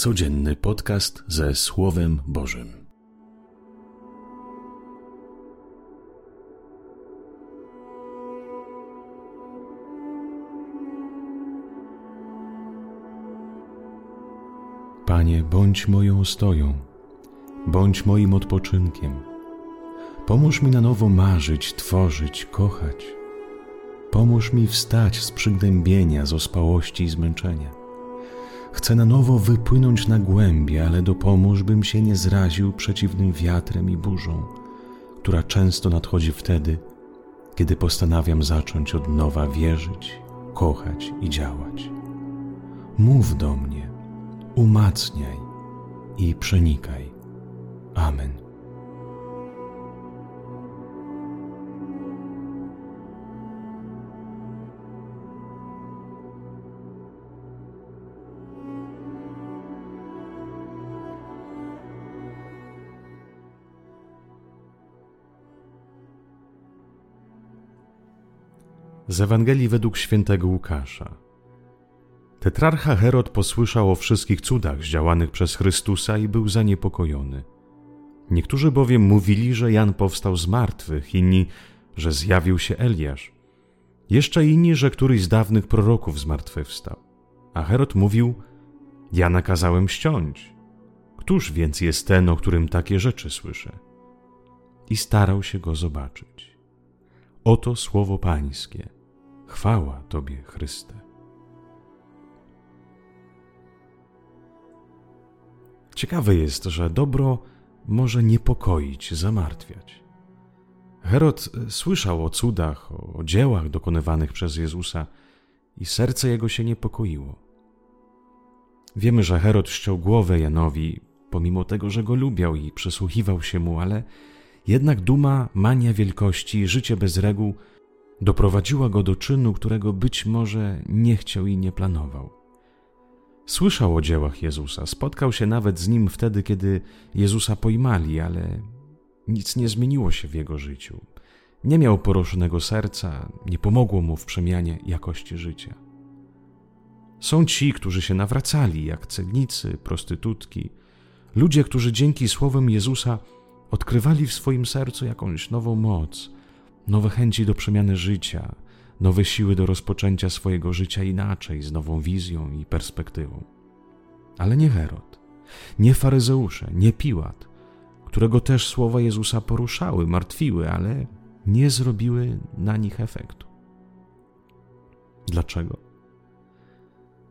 Codzienny podcast ze Słowem Bożym. Panie, bądź moją stoją, bądź moim odpoczynkiem. Pomóż mi na nowo marzyć, tworzyć, kochać. Pomóż mi wstać z przygnębienia, z ospałości i zmęczenia Chcę na nowo wypłynąć na głębie, ale dopomóż, bym się nie zraził przeciwnym wiatrem i burzą, która często nadchodzi wtedy, kiedy postanawiam zacząć od nowa wierzyć, kochać i działać. Mów do mnie, umacniaj i przenikaj. Amen. Z Ewangelii według świętego Łukasza. Tetrarcha Herod posłyszał o wszystkich cudach zdziałanych przez Chrystusa i był zaniepokojony. Niektórzy bowiem mówili, że Jan powstał z martwych, inni, że zjawił się Eliasz. Jeszcze inni, że któryś z dawnych proroków zmartwychwstał. A Herod mówił: Ja nakazałem ściąć. Któż więc jest ten, o którym takie rzeczy słyszę? I starał się go zobaczyć. Oto słowo Pańskie. Chwała Tobie, Chryste. Ciekawe jest, że dobro może niepokoić, zamartwiać. Herod słyszał o cudach, o dziełach dokonywanych przez Jezusa i serce jego się niepokoiło. Wiemy, że Herod ściął głowę Janowi, pomimo tego, że go lubiał i przysłuchiwał się mu, ale jednak duma, mania wielkości, życie bez reguł doprowadziła go do czynu, którego być może nie chciał i nie planował. Słyszał o dziełach Jezusa, spotkał się nawet z nim wtedy, kiedy Jezusa pojmali, ale nic nie zmieniło się w jego życiu. Nie miał poruszonego serca, nie pomogło mu w przemianie jakości życia. Są ci, którzy się nawracali, jak celnicy, prostytutki, ludzie, którzy dzięki słowom Jezusa odkrywali w swoim sercu jakąś nową moc, nowe chęci do przemiany życia, nowe siły do rozpoczęcia swojego życia inaczej, z nową wizją i perspektywą. Ale nie Herod, nie faryzeusze, nie Piłat, którego też słowa Jezusa poruszały, martwiły, ale nie zrobiły na nich efektu. Dlaczego?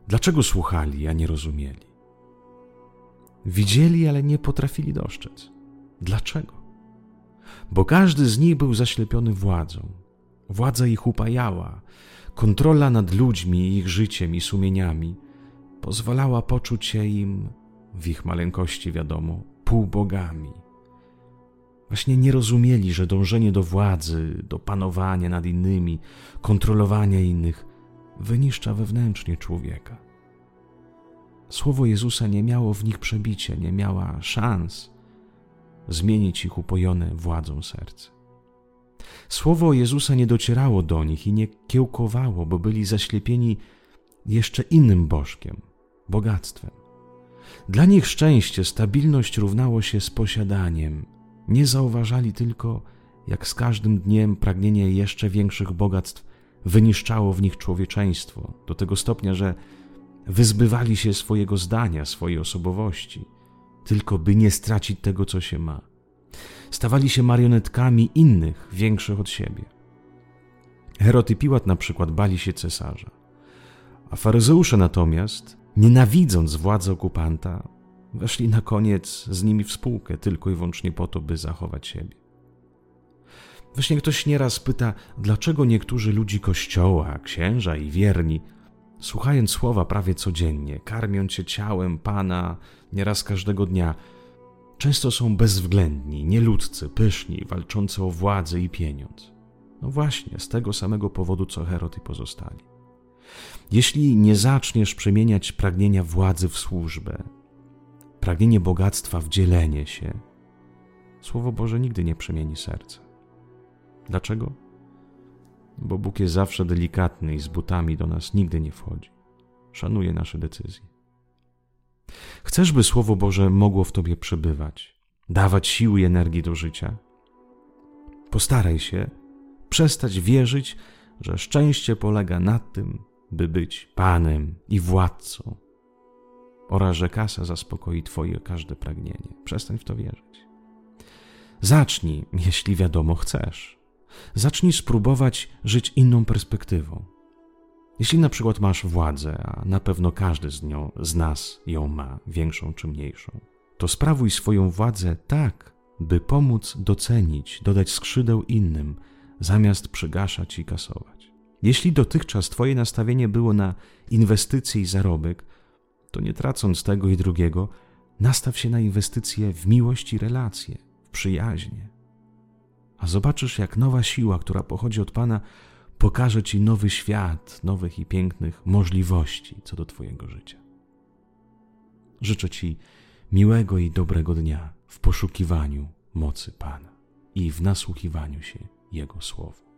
Dlaczego słuchali, a nie rozumieli? Widzieli, ale nie potrafili dostrzec. Dlaczego? Bo każdy z nich był zaślepiony władzą. Władza ich upajała, kontrola nad ludźmi, ich życiem i sumieniami pozwalała poczuć się im, w ich maleńkości wiadomo, półbogami. Właśnie nie rozumieli, że dążenie do władzy, do panowania nad innymi, kontrolowania innych wyniszcza wewnętrznie człowieka. Słowo Jezusa nie miało w nich przebicia, nie miała szans zmienić ich upojone władzą serce. Słowo Jezusa nie docierało do nich i nie kiełkowało, bo byli zaślepieni jeszcze innym bożkiem bogactwem. Dla nich szczęście, stabilność równało się z posiadaniem. Nie zauważali tylko, jak z każdym dniem pragnienie jeszcze większych bogactw wyniszczało w nich człowieczeństwo, do tego stopnia, że wyzbywali się swojego zdania, swojej osobowości tylko by nie stracić tego, co się ma. Stawali się marionetkami innych, większych od siebie. Herod i Piłat na przykład bali się cesarza, a faryzeusze natomiast, nienawidząc władzy okupanta, weszli na koniec z nimi w spółkę tylko i wyłącznie po to, by zachować siebie. Właśnie ktoś nieraz pyta, dlaczego niektórzy ludzi kościoła, księża i wierni słuchając słowa prawie codziennie, karmiąc się ciałem Pana nieraz każdego dnia, często są bezwzględni, nieludzcy, pyszni, walczący o władzę i pieniądz. No właśnie, z tego samego powodu, co Herod i pozostali. Jeśli nie zaczniesz przemieniać pragnienia władzy w służbę, pragnienie bogactwa w dzielenie się, Słowo Boże nigdy nie przemieni serca. Dlaczego? Bo Bóg jest zawsze delikatny i z butami do nas nigdy nie wchodzi. Szanuje nasze decyzje. Chcesz, by Słowo Boże mogło w Tobie przebywać, dawać siły i energii do życia? Postaraj się przestać wierzyć, że szczęście polega na tym, by być Panem i władcą oraz że kasa zaspokoi Twoje każde pragnienie. Przestań w to wierzyć. Zacznij, jeśli wiadomo chcesz. Zacznij spróbować żyć inną perspektywą. Jeśli na przykład masz władzę, a na pewno każdy z, nią, z nas ją ma, większą czy mniejszą, to sprawuj swoją władzę tak, by pomóc docenić, dodać skrzydeł innym, zamiast przygaszać i kasować. Jeśli dotychczas Twoje nastawienie było na inwestycje i zarobek, to nie tracąc tego i drugiego, nastaw się na inwestycje w miłość i relacje, w przyjaźnie. A zobaczysz, jak nowa siła, która pochodzi od Pana, pokaże Ci nowy świat, nowych i pięknych możliwości co do Twojego życia. Życzę Ci miłego i dobrego dnia w poszukiwaniu mocy Pana i w nasłuchiwaniu się Jego Słowu.